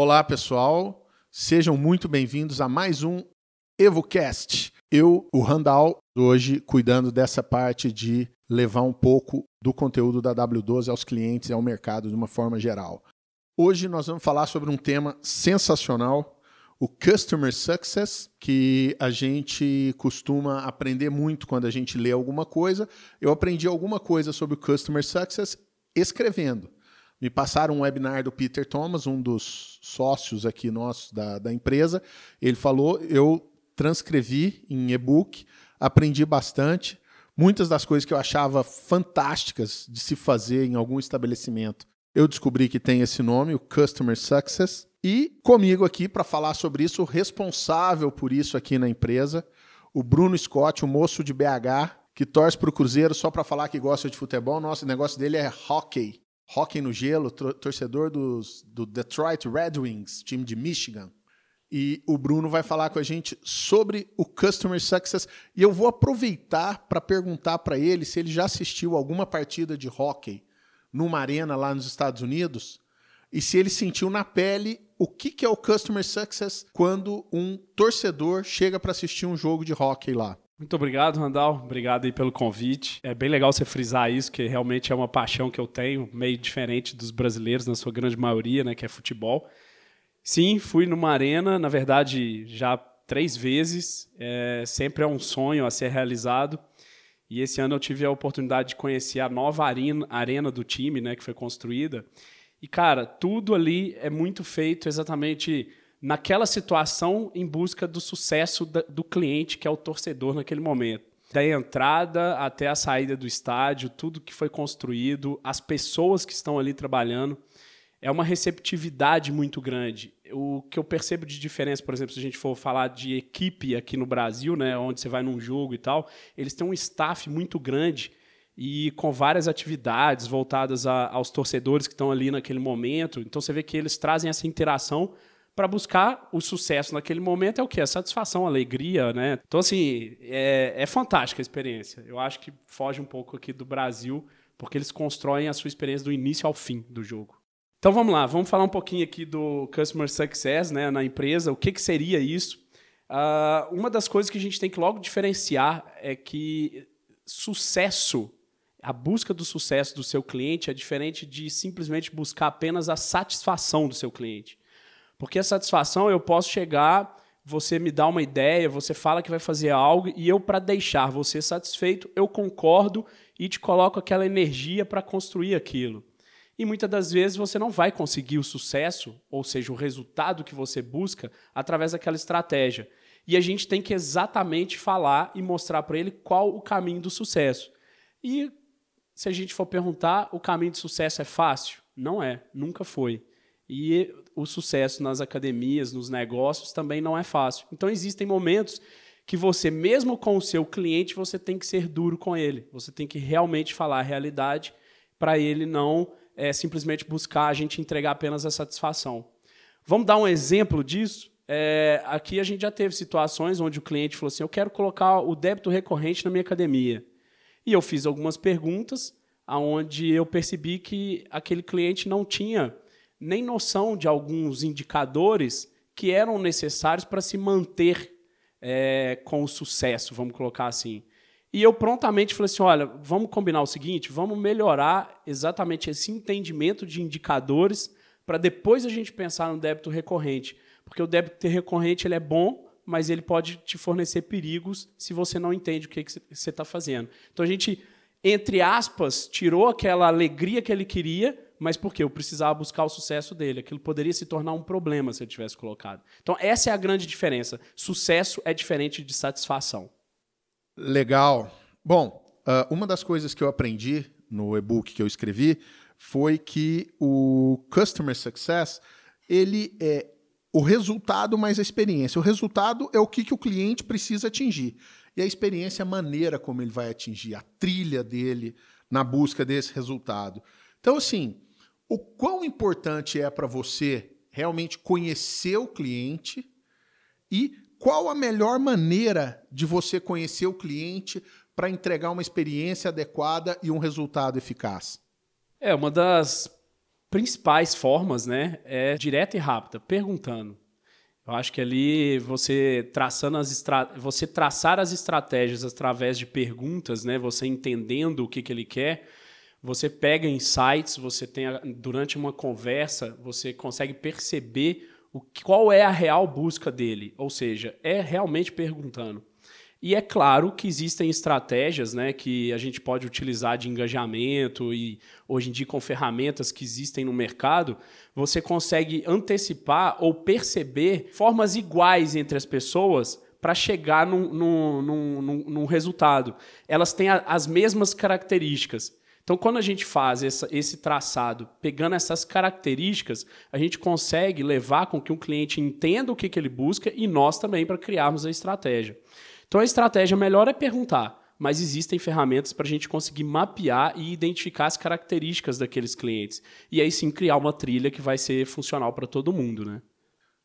Olá, pessoal. Sejam muito bem-vindos a mais um EvoCast. Eu, o Randall, hoje cuidando dessa parte de levar um pouco do conteúdo da W12 aos clientes e ao mercado de uma forma geral. Hoje nós vamos falar sobre um tema sensacional, o Customer Success, que a gente costuma aprender muito quando a gente lê alguma coisa. Eu aprendi alguma coisa sobre o Customer Success escrevendo. Me passaram um webinar do Peter Thomas, um dos sócios aqui nossos da, da empresa. Ele falou, eu transcrevi em e-book, aprendi bastante. Muitas das coisas que eu achava fantásticas de se fazer em algum estabelecimento eu descobri que tem esse nome, o Customer Success. E comigo aqui para falar sobre isso, o responsável por isso aqui na empresa, o Bruno Scott, o moço de BH, que torce para o Cruzeiro só para falar que gosta de futebol. Nosso negócio dele é hockey. Hockey no gelo, torcedor dos, do Detroit Red Wings, time de Michigan. E o Bruno vai falar com a gente sobre o Customer Success. E eu vou aproveitar para perguntar para ele se ele já assistiu alguma partida de hockey numa arena lá nos Estados Unidos e se ele sentiu na pele o que, que é o customer success quando um torcedor chega para assistir um jogo de hockey lá. Muito obrigado, Randall. Obrigado aí pelo convite. É bem legal você frisar isso, que realmente é uma paixão que eu tenho, meio diferente dos brasileiros, na sua grande maioria, né, que é futebol. Sim, fui numa arena, na verdade, já três vezes. É, sempre é um sonho a ser realizado. E esse ano eu tive a oportunidade de conhecer a nova arena, arena do time, né, que foi construída. E, cara, tudo ali é muito feito exatamente naquela situação em busca do sucesso do cliente, que é o torcedor naquele momento. Da entrada até a saída do estádio, tudo que foi construído, as pessoas que estão ali trabalhando, é uma receptividade muito grande o que eu percebo de diferença, por exemplo, se a gente for falar de equipe aqui no Brasil, né, onde você vai num jogo e tal, eles têm um staff muito grande e com várias atividades voltadas a, aos torcedores que estão ali naquele momento. Então você vê que eles trazem essa interação para buscar o sucesso naquele momento é o que? A satisfação, a alegria, né? Então, assim, é, é fantástica a experiência. Eu acho que foge um pouco aqui do Brasil, porque eles constroem a sua experiência do início ao fim do jogo. Então vamos lá, vamos falar um pouquinho aqui do Customer Success né, na empresa, o que, que seria isso. Uh, uma das coisas que a gente tem que logo diferenciar é que sucesso, a busca do sucesso do seu cliente é diferente de simplesmente buscar apenas a satisfação do seu cliente. Porque a satisfação eu posso chegar, você me dá uma ideia, você fala que vai fazer algo e eu, para deixar você satisfeito, eu concordo e te coloco aquela energia para construir aquilo. E muitas das vezes você não vai conseguir o sucesso, ou seja, o resultado que você busca, através daquela estratégia. E a gente tem que exatamente falar e mostrar para ele qual o caminho do sucesso. E se a gente for perguntar, o caminho de sucesso é fácil? Não é, nunca foi. E o sucesso nas academias, nos negócios também não é fácil. Então existem momentos que você, mesmo com o seu cliente, você tem que ser duro com ele. Você tem que realmente falar a realidade para ele não é, simplesmente buscar a gente entregar apenas a satisfação. Vamos dar um exemplo disso? É, aqui a gente já teve situações onde o cliente falou assim: eu quero colocar o débito recorrente na minha academia. E eu fiz algumas perguntas, aonde eu percebi que aquele cliente não tinha nem noção de alguns indicadores que eram necessários para se manter é, com o sucesso, vamos colocar assim. E eu prontamente falei assim: olha, vamos combinar o seguinte, vamos melhorar exatamente esse entendimento de indicadores para depois a gente pensar no débito recorrente. Porque o débito recorrente ele é bom, mas ele pode te fornecer perigos se você não entende o que, que você está fazendo. Então a gente, entre aspas, tirou aquela alegria que ele queria, mas porque eu precisava buscar o sucesso dele. Aquilo poderia se tornar um problema se ele tivesse colocado. Então essa é a grande diferença. Sucesso é diferente de satisfação. Legal. Bom, uh, uma das coisas que eu aprendi no e-book que eu escrevi foi que o Customer Success ele é o resultado mais a experiência. O resultado é o que, que o cliente precisa atingir. E a experiência é a maneira como ele vai atingir, a trilha dele na busca desse resultado. Então, assim, o quão importante é para você realmente conhecer o cliente e qual a melhor maneira de você conhecer o cliente para entregar uma experiência adequada e um resultado eficaz? É, uma das principais formas, né, é direta e rápida, perguntando. Eu acho que ali você traçando as estra... você traçar as estratégias através de perguntas, né, você entendendo o que, que ele quer, você pega insights, você tem durante uma conversa, você consegue perceber o qual é a real busca dele, ou seja, é realmente perguntando. E é claro que existem estratégias né, que a gente pode utilizar de engajamento e hoje em dia com ferramentas que existem no mercado, você consegue antecipar ou perceber formas iguais entre as pessoas para chegar num, num, num, num, resultado. Elas têm a, as mesmas características. Então, quando a gente faz essa, esse traçado, pegando essas características, a gente consegue levar com que o cliente entenda o que, que ele busca e nós também para criarmos a estratégia. Então a estratégia melhor é perguntar, mas existem ferramentas para a gente conseguir mapear e identificar as características daqueles clientes. E aí sim criar uma trilha que vai ser funcional para todo mundo, né?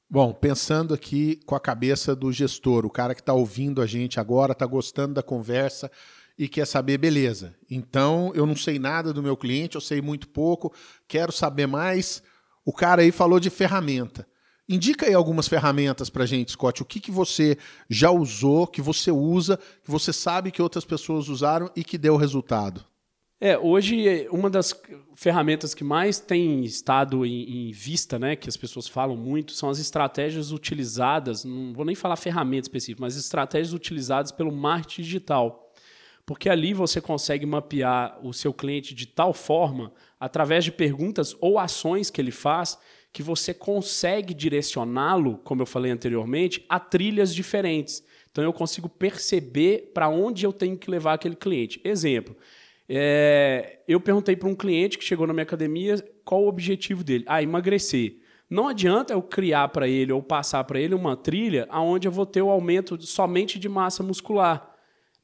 Bom, pensando aqui com a cabeça do gestor, o cara que está ouvindo a gente agora, está gostando da conversa e quer saber, beleza, então eu não sei nada do meu cliente, eu sei muito pouco, quero saber mais. O cara aí falou de ferramenta. Indica aí algumas ferramentas para gente, Scott. O que, que você já usou, que você usa, que você sabe que outras pessoas usaram e que deu resultado? É, hoje uma das ferramentas que mais tem estado em, em, vista, né, que as pessoas falam muito, são as estratégias utilizadas, não vou nem falar ferramenta específica, mas estratégias utilizadas pelo marketing digital. Porque ali você consegue mapear o seu cliente de tal forma, através de perguntas ou ações que ele faz, que você consegue direcioná-lo, como eu falei anteriormente, a trilhas diferentes. Então eu consigo perceber para onde eu tenho que levar aquele cliente. Exemplo, é, eu perguntei para um cliente que chegou na minha academia qual o objetivo dele. Ah, emagrecer. Não adianta eu criar para ele ou passar para ele uma trilha aonde eu vou ter o aumento somente de massa muscular.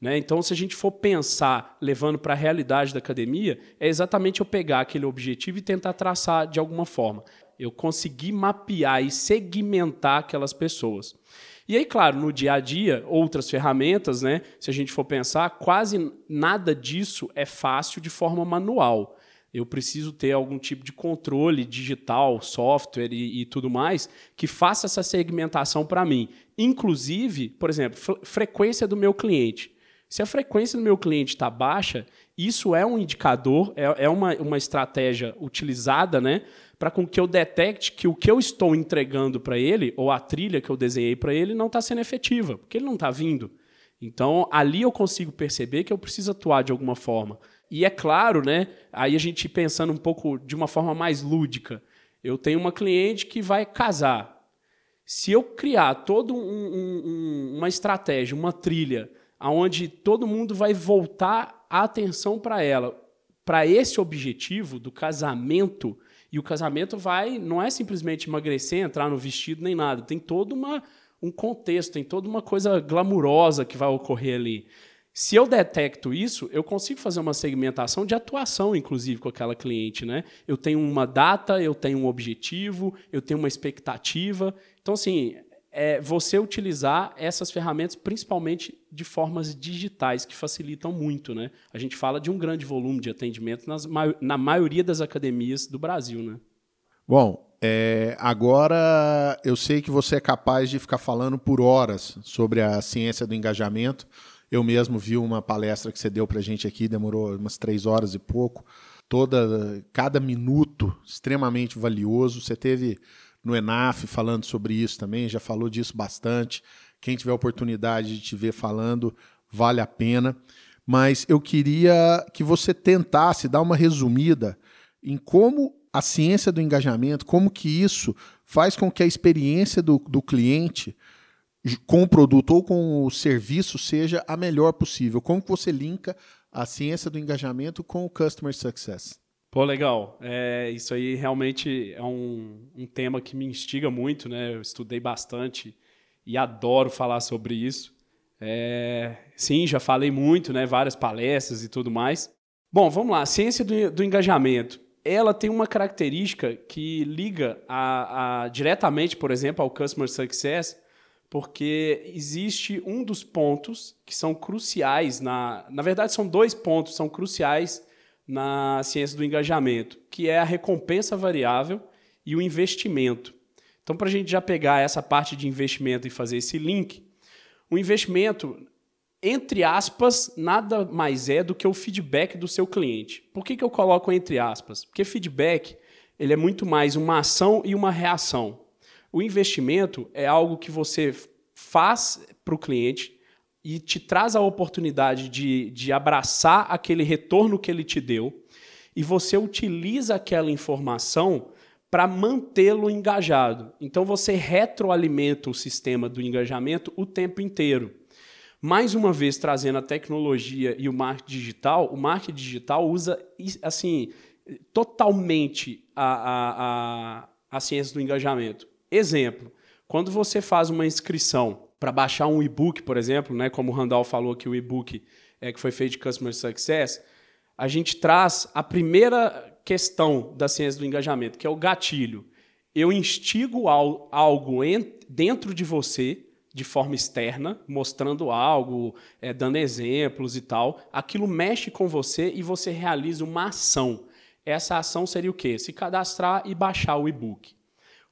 Né? Então, se a gente for pensar levando para a realidade da academia, é exatamente eu pegar aquele objetivo e tentar traçar de alguma forma eu consegui mapear e segmentar aquelas pessoas. E aí, claro, no dia a dia, outras ferramentas, né? Se a gente for pensar, quase nada disso é fácil de forma manual. Eu preciso ter algum tipo de controle digital, software e, e tudo mais que faça essa segmentação para mim. Inclusive, por exemplo, frequência do meu cliente. Se a frequência do meu cliente está baixa, isso é um indicador, é, é uma, uma estratégia utilizada né, para com que eu detecte que o que eu estou entregando para ele, ou a trilha que eu desenhei para ele, não está sendo efetiva, porque ele não está vindo. Então, ali eu consigo perceber que eu preciso atuar de alguma forma. E é claro, né, aí a gente pensando um pouco de uma forma mais lúdica, eu tenho uma cliente que vai casar. Se eu criar toda um, um, uma estratégia, uma trilha, onde todo mundo vai voltar a atenção para ela, para esse objetivo do casamento, e o casamento vai, não é simplesmente emagrecer, entrar no vestido nem nada. Tem todo uma, um contexto, tem toda uma coisa glamurosa que vai ocorrer ali. Se eu detecto isso, eu consigo fazer uma segmentação de atuação, inclusive, com aquela cliente. Né? Eu tenho uma data, eu tenho um objetivo, eu tenho uma expectativa. Então, assim, é você utilizar essas ferramentas principalmente de formas digitais, que facilitam muito. Né? A gente fala de um grande volume de atendimento nas, na maioria das academias do Brasil. Né? Bom, é, agora eu sei que você é capaz de ficar falando por horas sobre a ciência do engajamento. Eu mesmo vi uma palestra que você deu para a gente aqui, demorou umas três horas e pouco. Toda, cada minuto extremamente valioso. Você teve no ENAF falando sobre isso também, já falou disso bastante. Quem tiver oportunidade de te ver falando, vale a pena. Mas eu queria que você tentasse dar uma resumida em como a ciência do engajamento, como que isso faz com que a experiência do, do cliente com o produto ou com o serviço seja a melhor possível. Como que você linka a ciência do engajamento com o customer success? Pô, legal. É, isso aí realmente é um, um tema que me instiga muito, né? Eu estudei bastante e adoro falar sobre isso. É, sim, já falei muito, né? Várias palestras e tudo mais. Bom, vamos lá. Ciência do, do engajamento. Ela tem uma característica que liga a, a, diretamente, por exemplo, ao Customer Success, porque existe um dos pontos que são cruciais na. Na verdade, são dois pontos, são cruciais na ciência do engajamento, que é a recompensa variável e o investimento. Então, para a gente já pegar essa parte de investimento e fazer esse link, o investimento, entre aspas, nada mais é do que o feedback do seu cliente. Por que, que eu coloco entre aspas? Porque feedback ele é muito mais uma ação e uma reação. O investimento é algo que você faz para o cliente e te traz a oportunidade de, de abraçar aquele retorno que ele te deu e você utiliza aquela informação para mantê-lo engajado. Então você retroalimenta o sistema do engajamento o tempo inteiro. Mais uma vez trazendo a tecnologia e o marketing digital, o marketing digital usa assim totalmente a, a, a, a ciência do engajamento. Exemplo, quando você faz uma inscrição para baixar um e-book, por exemplo, né, como o Randall falou que o e-book é que foi feito de Customer Success, a gente traz a primeira questão da ciência do engajamento, que é o gatilho. Eu instigo algo dentro de você, de forma externa, mostrando algo, é, dando exemplos e tal. Aquilo mexe com você e você realiza uma ação. Essa ação seria o quê? Se cadastrar e baixar o e-book.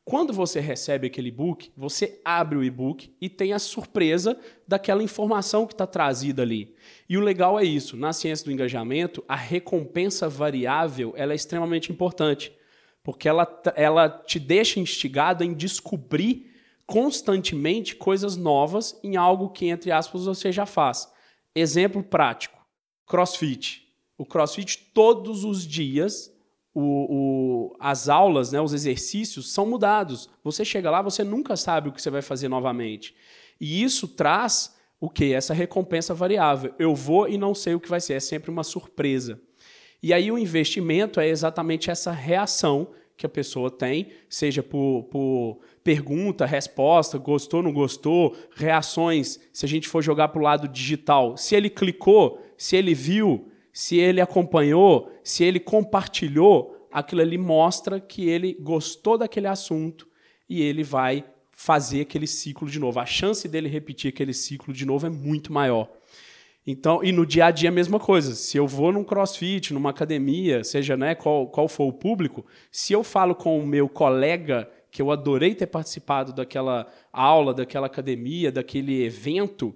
Quando você recebe aquele e-book, você abre o e-book e tem a surpresa daquela informação que está trazida ali. E o legal é isso, na ciência do engajamento, a recompensa variável ela é extremamente importante, porque ela, ela te deixa instigado em descobrir constantemente coisas novas em algo que, entre aspas, você já faz. Exemplo prático, crossfit. O crossfit, todos os dias, o, o, as aulas, né, os exercícios são mudados. Você chega lá, você nunca sabe o que você vai fazer novamente. E isso traz o que? Essa recompensa variável. Eu vou e não sei o que vai ser, é sempre uma surpresa. E aí o investimento é exatamente essa reação que a pessoa tem, seja por, por pergunta, resposta, gostou, não gostou, reações. Se a gente for jogar para o lado digital, se ele clicou, se ele viu, se ele acompanhou, se ele compartilhou, aquilo ali mostra que ele gostou daquele assunto e ele vai fazer aquele ciclo de novo. A chance dele repetir aquele ciclo de novo é muito maior. Então, e no dia a dia a mesma coisa. Se eu vou num crossfit, numa academia, seja né, qual, qual for o público, se eu falo com o meu colega que eu adorei ter participado daquela aula, daquela academia, daquele evento,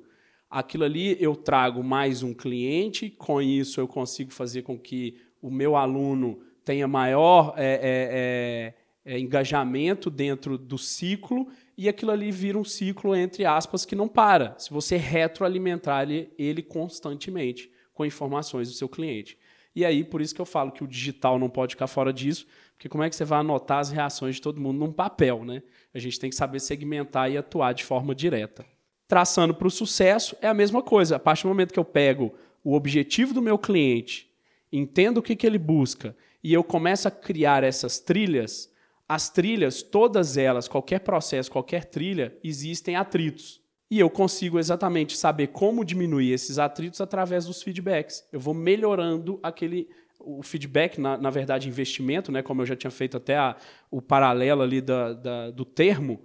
aquilo ali eu trago mais um cliente, com isso eu consigo fazer com que o meu aluno tenha maior é, é, é, engajamento dentro do ciclo e aquilo ali vira um ciclo, entre aspas, que não para, se você retroalimentar ele, ele constantemente com informações do seu cliente. E aí, por isso que eu falo que o digital não pode ficar fora disso, porque como é que você vai anotar as reações de todo mundo num papel, né? A gente tem que saber segmentar e atuar de forma direta traçando para o sucesso é a mesma coisa. A partir do momento que eu pego o objetivo do meu cliente, entendo o que, que ele busca e eu começo a criar essas trilhas, as trilhas, todas elas, qualquer processo, qualquer trilha, existem atritos. E eu consigo exatamente saber como diminuir esses atritos através dos feedbacks. Eu vou melhorando aquele o feedback, na, na verdade, investimento, né, como eu já tinha feito até a, o paralelo ali da, da, do termo,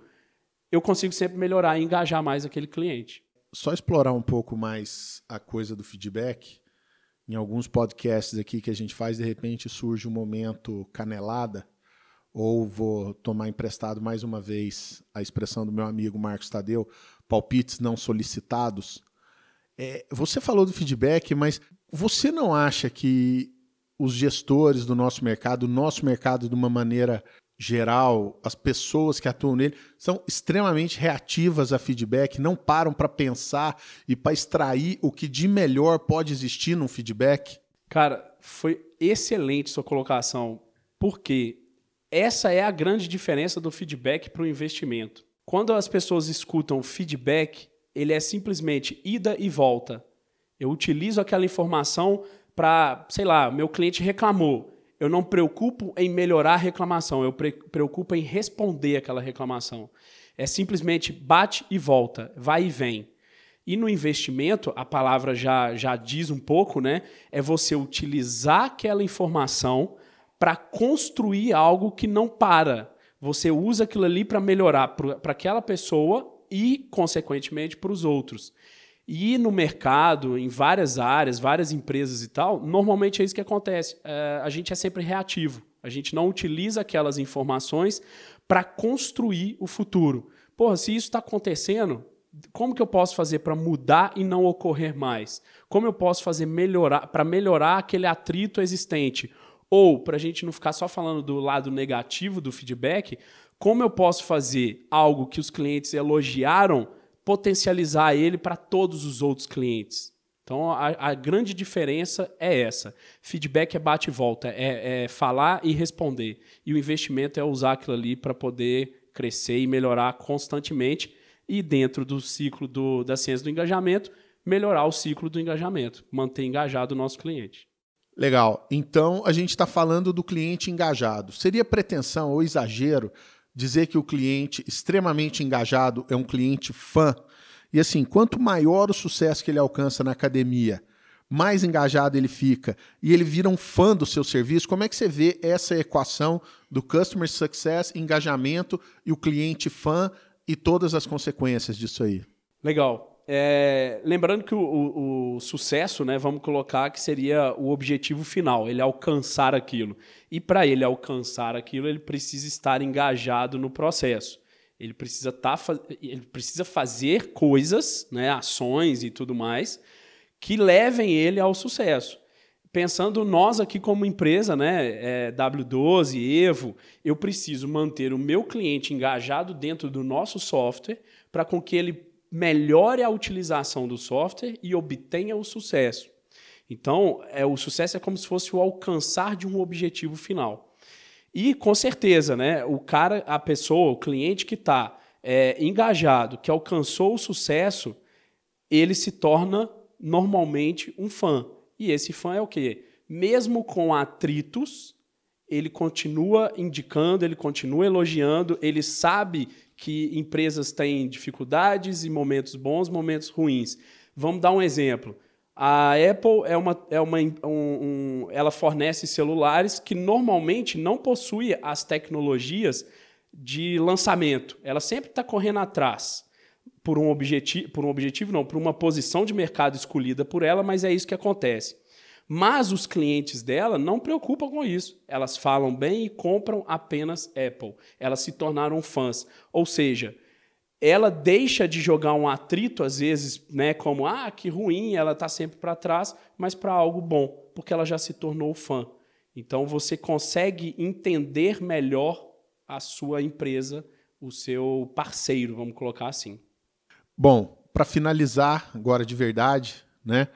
eu consigo sempre melhorar e engajar mais aquele cliente. Só explorar um pouco mais a coisa do feedback. Em alguns podcasts aqui que a gente faz, de repente surge um momento canelada, ou vou tomar emprestado mais uma vez a expressão do meu amigo Marcos Tadeu, palpites não solicitados. É, você falou do feedback, mas você não acha que os gestores do nosso mercado, o nosso mercado de uma maneira geral, as pessoas que atuam nele são extremamente reativas a feedback, não param para pensar e para extrair o que de melhor pode existir num feedback? Cara, foi excelente sua colocação, porque essa é a grande diferença do feedback para o investimento. Quando as pessoas escutam feedback, ele é simplesmente ida e volta. Eu utilizo aquela informação para, sei lá, meu cliente reclamou eu não preocupo em melhorar a reclamação, eu pre preocupo em responder aquela reclamação. É simplesmente bate e volta, vai e vem. E no investimento, a palavra já, já diz um pouco, né? É você utilizar aquela informação para construir algo que não para. Você usa aquilo ali para melhorar para aquela pessoa e, consequentemente, para os outros. E no mercado, em várias áreas, várias empresas e tal, normalmente é isso que acontece. É, a gente é sempre reativo. A gente não utiliza aquelas informações para construir o futuro. Porra, se isso está acontecendo, como que eu posso fazer para mudar e não ocorrer mais? Como eu posso fazer melhorar para melhorar aquele atrito existente? Ou, para a gente não ficar só falando do lado negativo do feedback, como eu posso fazer algo que os clientes elogiaram potencializar ele para todos os outros clientes. Então, a, a, grande diferença é essa. Feedback é bate e volta, é, é falar e responder. E o investimento é usar aquilo ali para poder crescer e melhorar constantemente. E dentro do ciclo do, da ciência do engajamento, melhorar o ciclo do engajamento, manter engajado o nosso cliente. Legal. Então, a gente está falando do cliente engajado. Seria pretensão ou exagero dizer que o cliente extremamente engajado é um cliente fã. E assim, quanto maior o sucesso que ele alcança na academia, mais engajado ele fica e ele vira um fã do seu serviço. Como é que você vê essa equação do customer success, engajamento e o cliente fã e todas as consequências disso aí? Legal. É, lembrando que o, o, o, sucesso, né, vamos colocar que seria o objetivo final, ele alcançar aquilo. E para ele alcançar aquilo, ele precisa estar engajado no processo. Ele precisa, tá, ele precisa fazer coisas, né, ações e tudo mais, que levem ele ao sucesso. Pensando nós aqui como empresa, né, é, W12, Evo, eu preciso manter o meu cliente engajado dentro do nosso software para com que ele melhore a utilização do software e obtenha o sucesso. Então, é, o sucesso é como se fosse o alcançar de um objetivo final. E, com certeza, né, o cara, a pessoa, o cliente que está é, engajado, que alcançou o sucesso, ele se torna normalmente um fã. E esse fã é o quê? Mesmo com atritos, ele continua indicando, ele continua elogiando, ele sabe que empresas têm dificuldades e momentos bons, momentos ruins. Vamos dar um exemplo. A Apple é uma, é uma um, um, ela fornece celulares que normalmente não possuem as tecnologias de lançamento. Ela sempre está correndo atrás por um objetivo, por um objetivo não, por uma posição de mercado escolhida por ela, mas é isso que acontece. Mas os clientes dela não preocupam com isso. Elas falam bem e compram apenas Apple. Elas se tornaram fãs. Ou seja, ela deixa de jogar um atrito, às vezes, né, como, ah, que ruim, ela está sempre para trás, mas para algo bom, porque ela já se tornou fã. Então você consegue entender melhor a sua empresa, o seu parceiro, vamos colocar assim. Bom, para finalizar agora de verdade, né?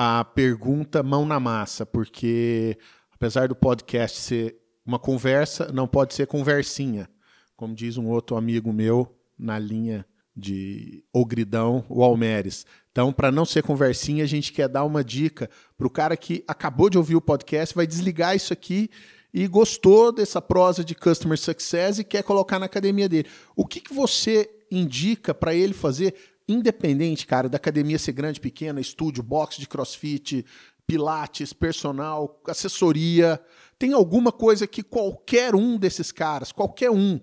A pergunta mão na massa, porque apesar do podcast ser uma conversa, não pode ser conversinha, como diz um outro amigo meu na linha de Ogridão, o Almeres. Então, para não ser conversinha, a gente quer dar uma dica para o cara que acabou de ouvir o podcast, vai desligar isso aqui e gostou dessa prosa de Customer Success e quer colocar na academia dele. O que, que você indica para ele fazer independente, cara, da academia ser grande, pequena, estúdio, box de crossfit, pilates, personal, assessoria, tem alguma coisa que qualquer um desses caras, qualquer um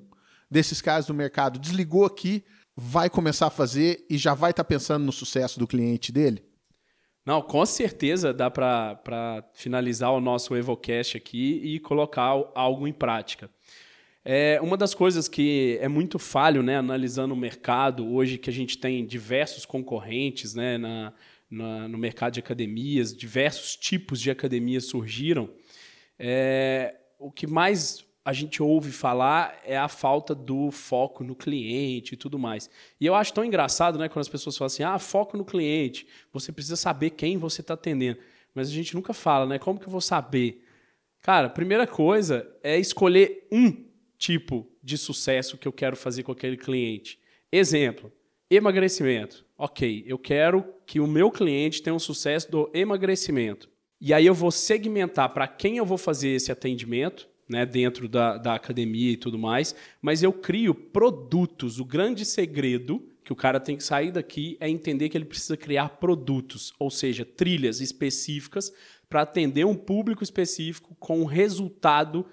desses caras do mercado desligou aqui, vai começar a fazer e já vai estar tá pensando no sucesso do cliente dele? Não, com certeza dá para finalizar o nosso EvoCast aqui e colocar algo em prática. É, uma das coisas que é muito falho, né, analisando o mercado, hoje que a gente tem diversos concorrentes né, na, na no mercado de academias, diversos tipos de academias surgiram, é, o que mais a gente ouve falar é a falta do foco no cliente e tudo mais. E eu acho tão engraçado né, quando as pessoas falam assim: ah, foco no cliente, você precisa saber quem você está atendendo. Mas a gente nunca fala, né? Como que eu vou saber? Cara, primeira coisa é escolher um tipo de sucesso que eu quero fazer com aquele cliente. Exemplo, emagrecimento. Ok, eu quero que o meu cliente tenha um sucesso do emagrecimento. E aí eu vou segmentar para quem eu vou fazer esse atendimento, né, dentro da, da academia e tudo mais, mas eu crio produtos. O grande segredo que o cara tem que sair daqui é entender que ele precisa criar produtos, ou seja, trilhas específicas para atender um público específico com um resultado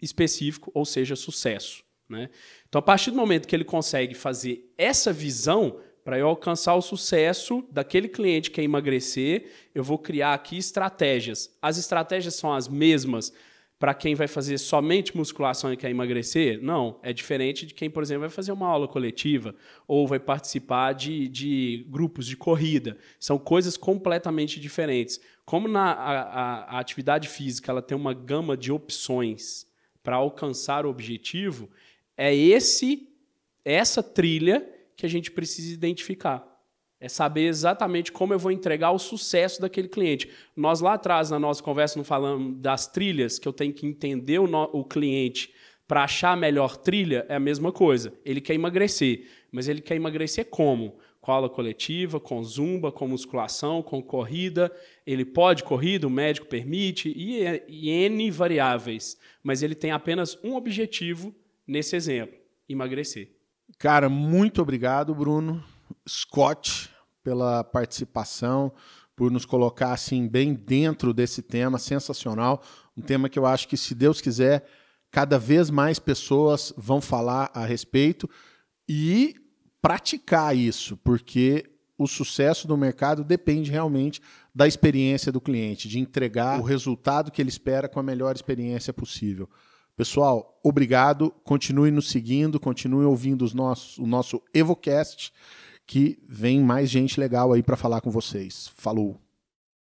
específico, ou seja, sucesso. Né? Então, a partir do momento que ele consegue fazer essa visão, Para eu alcançar o sucesso daquele cliente que quer emagrecer, eu vou criar aqui estratégias. As estratégias são as mesmas para quem vai fazer somente musculação e quer emagrecer? Não, é diferente de quem, por exemplo, vai fazer uma aula coletiva ou vai participar de, de grupos de corrida. São coisas completamente diferentes. Como na a, a, a atividade física ela tem uma gama de opções para alcançar o objetivo, é esse essa trilha que a gente precisa identificar. É saber exatamente como eu vou entregar o sucesso daquele cliente. Nós lá atrás, na nossa conversa, não falamos das trilhas, que eu tenho que entender o, o cliente para achar a melhor trilha, é a mesma coisa. Ele quer emagrecer, mas ele quer emagrecer como? Aula coletiva, com zumba, com musculação, com corrida. Ele pode corrida, o médico permite, e, e N variáveis. Mas ele tem apenas um objetivo nesse exemplo: emagrecer. Cara, muito obrigado, Bruno. Scott pela participação, por nos colocar assim bem dentro desse tema sensacional, um tema que eu acho que se Deus quiser, cada vez mais pessoas vão falar a respeito e praticar isso, porque o sucesso do mercado depende realmente da experiência do cliente, de entregar o resultado que ele espera com a melhor experiência possível. Pessoal, obrigado. Continue nos seguindo, continue ouvindo os nossos, o nosso EvoCast que vem mais gente legal aí para falar com vocês. Falou!